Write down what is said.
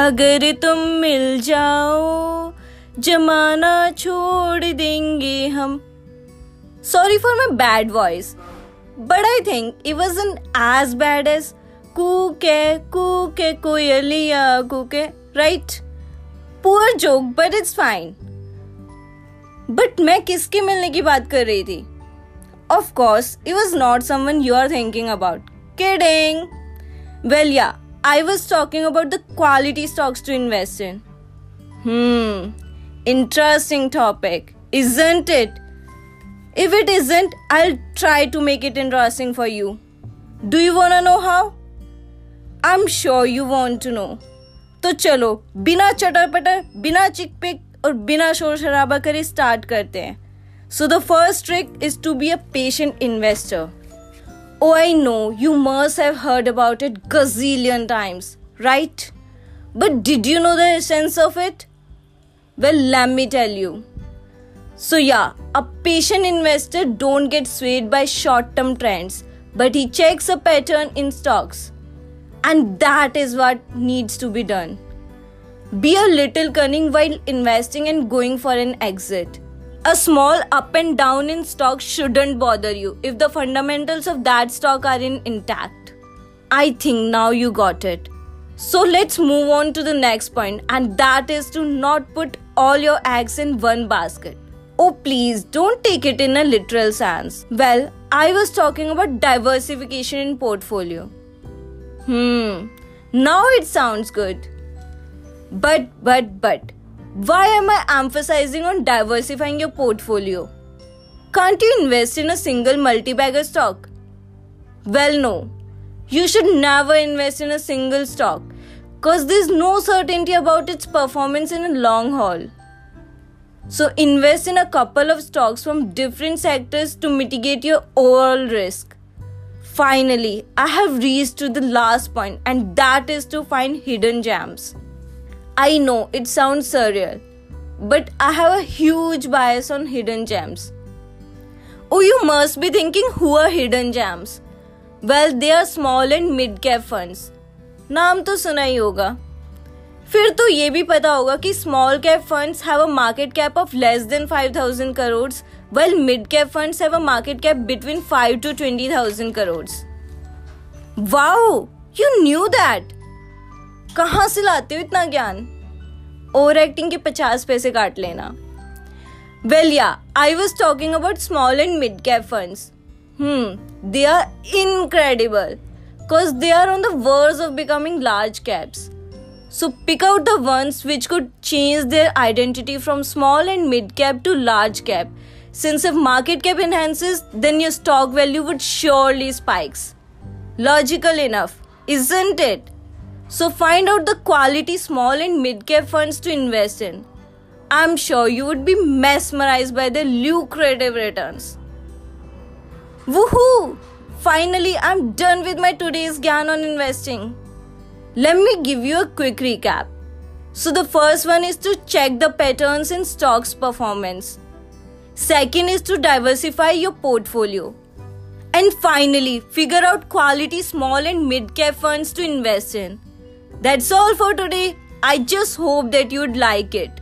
अगर तुम मिल जाओ, जमाना छोड़ देंगे हम। Sorry for my bad voice but I think it was in as bad as कूके कूके, कोयलिया, कूके right poor joke but it's fine but मैं किसके मिलने की बात कर रही थी? Of course it was not someone you are thinking about kidding well ya I was talking about the quality stocks to invest in. Hmm, interesting topic, isn't it? If it isn't, I'll try to make it interesting for you. Do you wanna know how? I'm sure you want to know. तो चलो बिना चटर पटर बिना चिक pick और बिना शोर शराबा करे स्टार्ट करते हैं so the first trick is to be a patient investor Oh, I know, you must have heard about it gazillion times, right? But did you know the essence of it? Well, let me tell you. So yeah, a patient investor don't get swayed by short-term trends, but he checks a pattern in stocks. And that is what needs to be done. Be a little cunning while investing and going for an exit. A small up and down in stock shouldn't bother you if the fundamentals of that stock are in intact. I think now you got it. So let's move on to the next point, and that is to not put all your eggs in one basket. Oh, please don't take it in a literal sense. Well, I was talking about diversification in portfolio. Hmm, now it sounds good. But, but, but, why am I emphasizing on diversifying your portfolio? Can't you invest in a single multi bagger stock? Well, no. You should never invest in a single stock because there's no certainty about its performance in a long haul. So, invest in a couple of stocks from different sectors to mitigate your overall risk. Finally, I have reached to the last point, and that is to find hidden gems. I know it sounds surreal, but I have a huge bias on hidden gems. Oh, you must be thinking who are hidden gems? Well, they are small and mid cap funds. नाम तो सुना ही होगा फिर तो ये भी पता होगा कि small cap funds have a market cap of less than 5000 crore while mid cap funds have a market cap between 5 to 20000 crores wow you knew that कहाँ से लाते हो इतना ज्ञान? ओवर एक्टिंग के पचास पैसे काट लेना। Well ya I was talking about small and mid cap fund they are incredible because they are on the verge of becoming large caps so pick out the ones which could change their identity from small and mid cap to large cap since if market cap enhances then your stock value would surely spikes logical enough isn't it So find out the quality small and mid cap funds to invest in. I'm sure you would be mesmerized by the lucrative returns. Woohoo! Finally, I'm done with my today's Gyan on investing. Let me give you a quick recap. So, the first one is to check the patterns in stocks' performance. Second is to diversify your portfolio. And finally, figure out quality small and mid cap funds to invest in. That's all for today. I just hope that you'd like it.